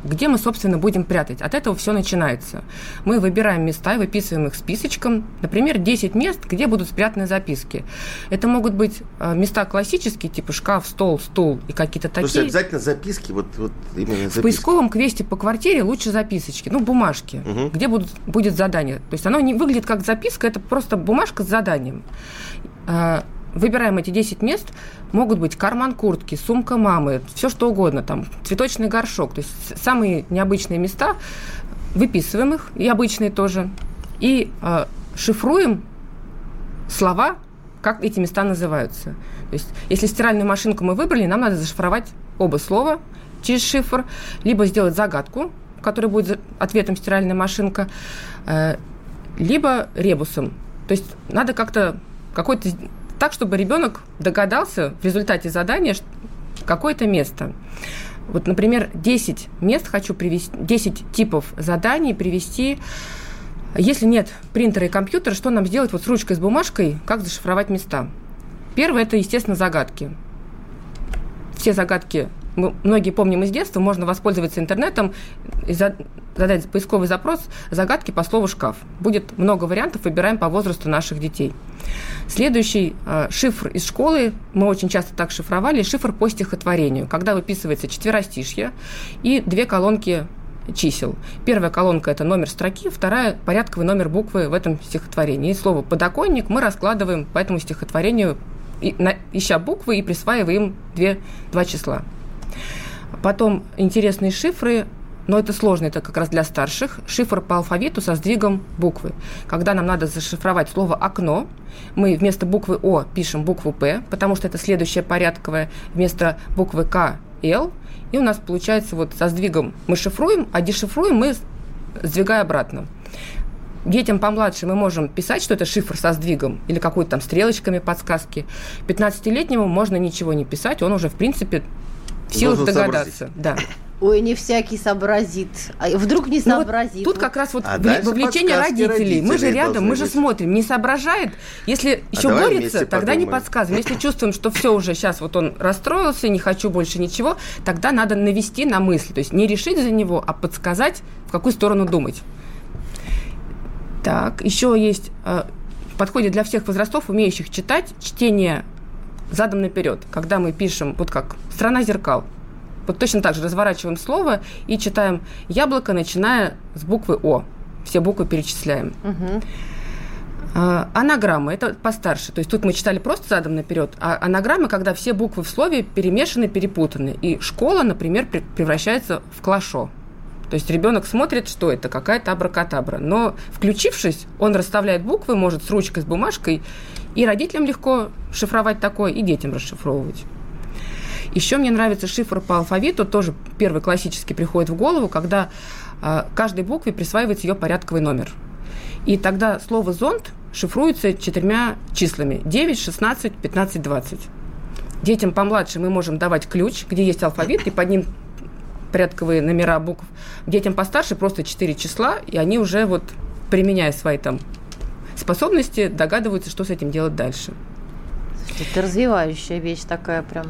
F: где мы, собственно, будем прятать. От этого все начинается. Мы выбираем места и выписываем их списочком. Например, 10 мест, где будут спрятаны записки. Это могут быть а, места классические, типа шкаф, стол, стул и какие-то такие. Слушай,
B: обязательно записки, вот, вот
F: именно записки. В поисковом квесте по квартире лучше записочки, ну, бумажки, угу. где будут, будет задание. То есть оно не выглядит как записка, это просто бумажка с заданием а, выбираем эти 10 мест, могут быть карман куртки, сумка мамы, все что угодно, там, цветочный горшок. То есть самые необычные места, выписываем их, и обычные тоже, и э, шифруем слова, как эти места называются. То есть если стиральную машинку мы выбрали, нам надо зашифровать оба слова через шифр, либо сделать загадку, которая будет ответом стиральная машинка, э, либо ребусом. То есть надо как-то какой-то так, чтобы ребенок догадался в результате задания какое-то место. Вот, например, 10 мест хочу привести, 10 типов заданий привести. Если нет принтера и компьютера, что нам сделать вот с ручкой, с бумажкой, как зашифровать места? Первое – это, естественно, загадки. Все загадки мы многие помним из детства, можно воспользоваться интернетом и задать поисковый запрос загадки по слову «шкаф». Будет много вариантов, выбираем по возрасту наших детей. Следующий э, шифр из школы, мы очень часто так шифровали, шифр по стихотворению, когда выписывается четверостишье и две колонки чисел. Первая колонка – это номер строки, вторая – порядковый номер буквы в этом стихотворении. И слово «подоконник» мы раскладываем по этому стихотворению, ища буквы и присваиваем две, два числа. Потом интересные шифры, но это сложно, это как раз для старших. Шифр по алфавиту со сдвигом буквы. Когда нам надо зашифровать слово «окно», мы вместо буквы «О» пишем букву «П», потому что это следующее порядковое, вместо буквы «К» – «Л», и у нас получается вот со сдвигом мы шифруем, а дешифруем мы сдвигая обратно. Детям помладше мы можем писать, что это шифр со сдвигом или какой-то там стрелочками подсказки. 15-летнему можно ничего не писать, он уже, в принципе, в силах догадаться. Да.
C: Ой, не всякий сообразит. А вдруг не сообразит.
F: Ну, вот тут как раз вот а вовлечение родителей. Мы же рядом, мы же смотрим. Не соображает. Если а еще борется, тогда подумаем. не подсказываем. Если чувствуем, что все уже сейчас вот он расстроился, не хочу больше ничего, тогда надо навести на мысль. То есть не решить за него, а подсказать, в какую сторону думать. Так, еще есть э, подходит для всех возрастов, умеющих читать, чтение задом наперед, когда мы пишем, вот как «страна зеркал», вот точно так же разворачиваем слово и читаем «яблоко», начиная с буквы «О». Все буквы перечисляем. Угу. А, анаграммы – это постарше. То есть тут мы читали просто задом наперед, а анаграммы, когда все буквы в слове перемешаны, перепутаны. И школа, например, превращается в клашо. То есть ребенок смотрит, что это, какая-то абракатабра. Но включившись, он расставляет буквы, может с ручкой, с бумажкой, и родителям легко шифровать такое, и детям расшифровывать. Еще мне нравится шифр по алфавиту, тоже первый классический приходит в голову, когда э, каждой букве присваивается ее порядковый номер. И тогда слово «зонт» шифруется четырьмя числами – 9, 16, 15, 20. Детям помладше мы можем давать ключ, где есть алфавит, и под ним порядковые номера букв. Детям постарше просто четыре числа, и они уже вот, применяя свои там способности, догадываются, что с этим делать дальше.
C: Это развивающая вещь такая прям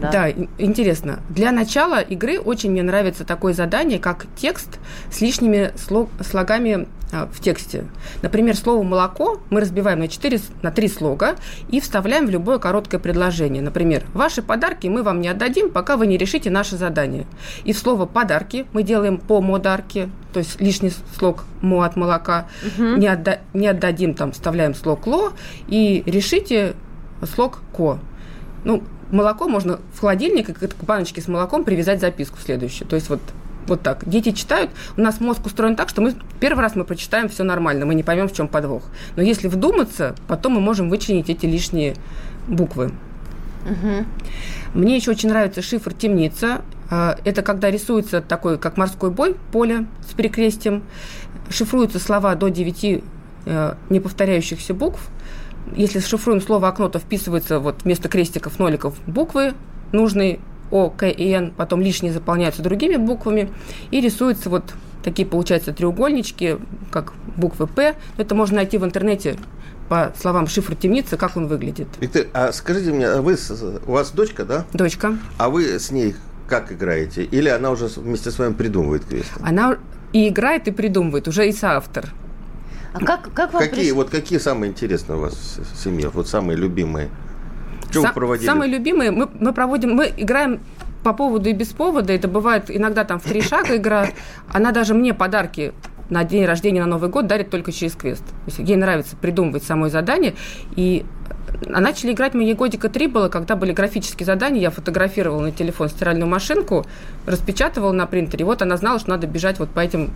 F: да. да, интересно. Для начала игры очень мне нравится такое задание, как текст с лишними слог, слогами а, в тексте. Например, слово «молоко» мы разбиваем на, 4, на 3 слога и вставляем в любое короткое предложение. Например, «Ваши подарки мы вам не отдадим, пока вы не решите наше задание». И в слово «подарки» мы делаем «по модарки», то есть лишний слог «мо» от молока. Угу. Не, отда, не отдадим, там вставляем слог «ло» и решите слог «ко». Ну, молоко можно в холодильник, как к баночке с молоком привязать записку следующую. То есть вот вот так. Дети читают, у нас мозг устроен так, что мы первый раз мы прочитаем все нормально, мы не поймем, в чем подвох. Но если вдуматься, потом мы можем вычленить эти лишние буквы. Угу. Мне еще очень нравится шифр темница. А, это когда рисуется такой, как морской бой, поле с перекрестием. Шифруются слова до 9 э, неповторяющихся букв если шифруем слово окно, то вписывается вот вместо крестиков, ноликов буквы нужные О, К и Н, потом лишние заполняются другими буквами, и рисуются вот такие, получаются, треугольнички, как буквы П. Это можно найти в интернете по словам шифр темницы, как он выглядит.
B: Виктор, а скажите мне, а вы, у вас дочка, да?
F: Дочка.
B: А вы с ней как играете? Или она уже вместе с вами придумывает квесты?
F: Она и играет, и придумывает, уже и соавтор.
B: А как, как вам какие, приш... вот какие самые интересные у вас в семье? Вот самые любимые?
F: Что Са- вы проводили? Самые любимые мы, мы проводим, мы играем по поводу и без повода. Это бывает иногда там в три шага игра. Она даже мне подарки на день рождения, на Новый год дарит только через квест. То есть ей нравится придумывать самое задание. И а начали играть мы ей годика три было, когда были графические задания. Я фотографировала на телефон стиральную машинку, распечатывала на принтере. И вот она знала, что надо бежать вот по этим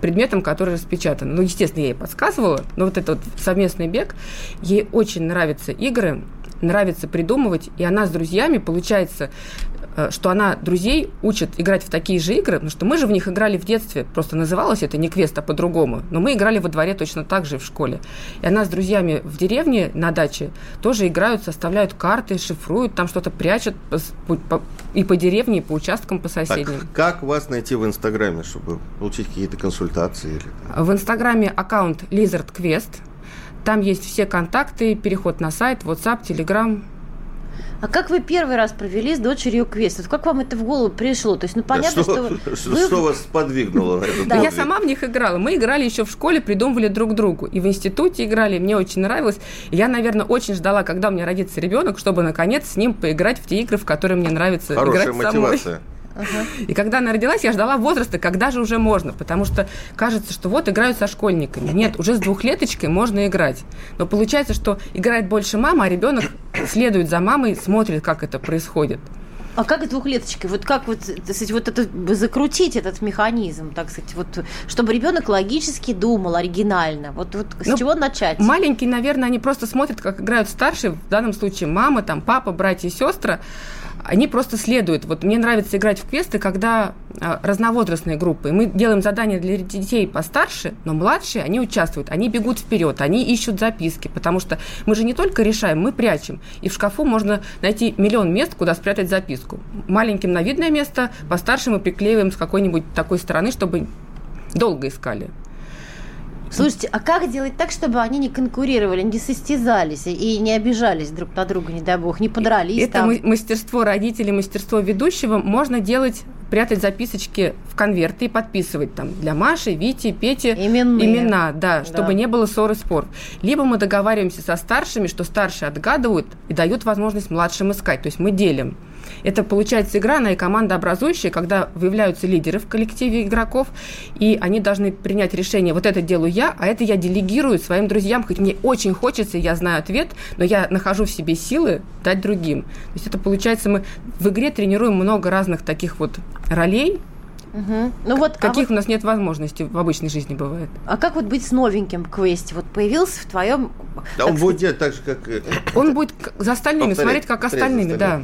F: предметом, который распечатан. Ну, естественно, я ей подсказывала, но вот этот вот совместный бег, ей очень нравятся игры, нравится придумывать, и она с друзьями, получается, что она друзей учит играть в такие же игры, потому что мы же в них играли в детстве, просто называлось это не квест, а по-другому, но мы играли во дворе точно так же в школе. И она с друзьями в деревне на даче тоже играют, составляют карты, шифруют, там что-то прячут и по деревне, и по участкам, по соседним.
B: Так, как вас найти в Инстаграме, чтобы получить какие-то консультации? Или...
F: В Инстаграме аккаунт Lizard Quest – там есть все контакты, переход на сайт, WhatsApp, Telegram.
C: А как вы первый раз провели с дочерью квест? Вот как вам это в голову пришло? То есть, ну понятно,
B: да что, что, что, вы... что вас подвигнуло?
F: Да, я сама в них играла. Мы играли еще в школе, придумывали друг другу. И в институте играли, мне очень нравилось. Я, наверное, очень ждала, когда у меня родится ребенок, чтобы наконец с ним поиграть в те игры, в которые мне нравится
B: Хорошая
F: играть
B: мотивация.
F: самой. И когда она родилась, я ждала возраста, когда же уже можно, потому что кажется, что вот играют со школьниками. Нет, уже с двухлеточкой можно играть. Но получается, что играет больше мама, а ребенок следует за мамой, смотрит, как это происходит.
C: А как с двухлеточкой? Вот как вот, сказать, вот это закрутить этот механизм, так сказать, вот, чтобы ребенок логически думал оригинально? Вот, вот с ну, чего начать?
F: Маленькие, наверное, они просто смотрят, как играют старшие, в данном случае мама, там, папа, братья и сестры они просто следуют. Вот мне нравится играть в квесты, когда а, разновозрастные группы. Мы делаем задания для детей постарше, но младшие, они участвуют, они бегут вперед, они ищут записки, потому что мы же не только решаем, мы прячем. И в шкафу можно найти миллион мест, куда спрятать записку. Маленьким на видное место, постарше мы приклеиваем с какой-нибудь такой стороны, чтобы долго искали.
C: Слушайте, а как делать так, чтобы они не конкурировали, не состязались и не обижались друг на друга, не дай бог, не подрались?
F: Это там? мастерство родителей, мастерство ведущего можно делать прятать записочки в конверты и подписывать там для Маши, Вити, Пети
C: Именные.
F: имена, да, чтобы да. не было ссор и спор. Либо мы договариваемся со старшими, что старшие отгадывают и дают возможность младшим искать, то есть мы делим. Это получается игра, она и команда образующая, когда выявляются лидеры в коллективе игроков, и они должны принять решение, вот это делаю я, а это я делегирую своим друзьям, хоть мне очень хочется, я знаю ответ, но я нахожу в себе силы дать другим. То есть это получается, мы в игре тренируем много разных таких вот ролей,
C: Угу. Ну вот,
F: а Каких а вот, у нас нет возможностей в обычной жизни бывает.
C: А как вот быть с новеньким квесте? Вот появился в твоем...
B: Да он будет делать так же, как...
F: Он будет за остальными, смотреть, как остальными, да.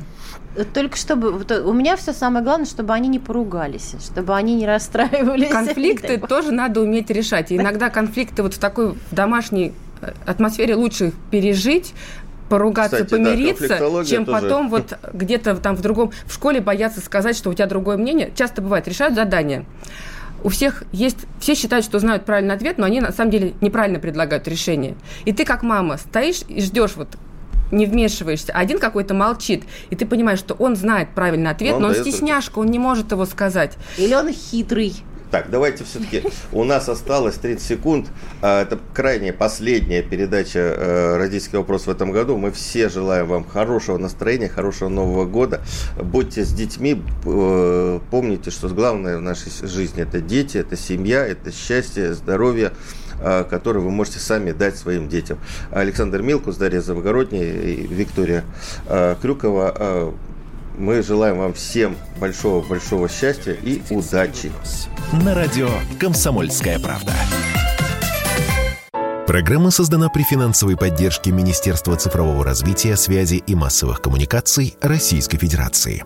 C: Только чтобы... Вот, у меня все самое главное, чтобы они не поругались, чтобы они не расстраивались.
F: Конфликты тоже надо уметь решать. И иногда конфликты вот в такой домашней э, атмосфере лучше пережить, поругаться, Кстати, помириться, да, чем тоже... потом вот где-то там в другом в школе бояться сказать, что у тебя другое мнение. Часто бывает, решают задание. У всех есть, все считают, что знают правильный ответ, но они на самом деле неправильно предлагают решение. И ты как мама стоишь и ждешь вот не вмешиваешься, а один какой-то молчит, и ты понимаешь, что он знает правильный ответ, но он, но он стесняшка, он не может его сказать.
C: Или он хитрый.
B: Так, давайте все-таки. У нас осталось 30 секунд. А, это крайняя последняя передача э, «Родительский вопрос» в этом году. Мы все желаем вам хорошего настроения, хорошего Нового года. Будьте с детьми. Э, помните, что главное в нашей жизни – это дети, это семья, это счастье, здоровье. А, который вы можете сами дать своим детям. Александр Милкус, Дарья Завгородняя и Виктория а, Крюкова. Мы желаем вам всем большого-большого счастья и удачи.
A: На радио «Комсомольская правда». Программа создана при финансовой поддержке Министерства цифрового развития, связи и массовых коммуникаций Российской Федерации.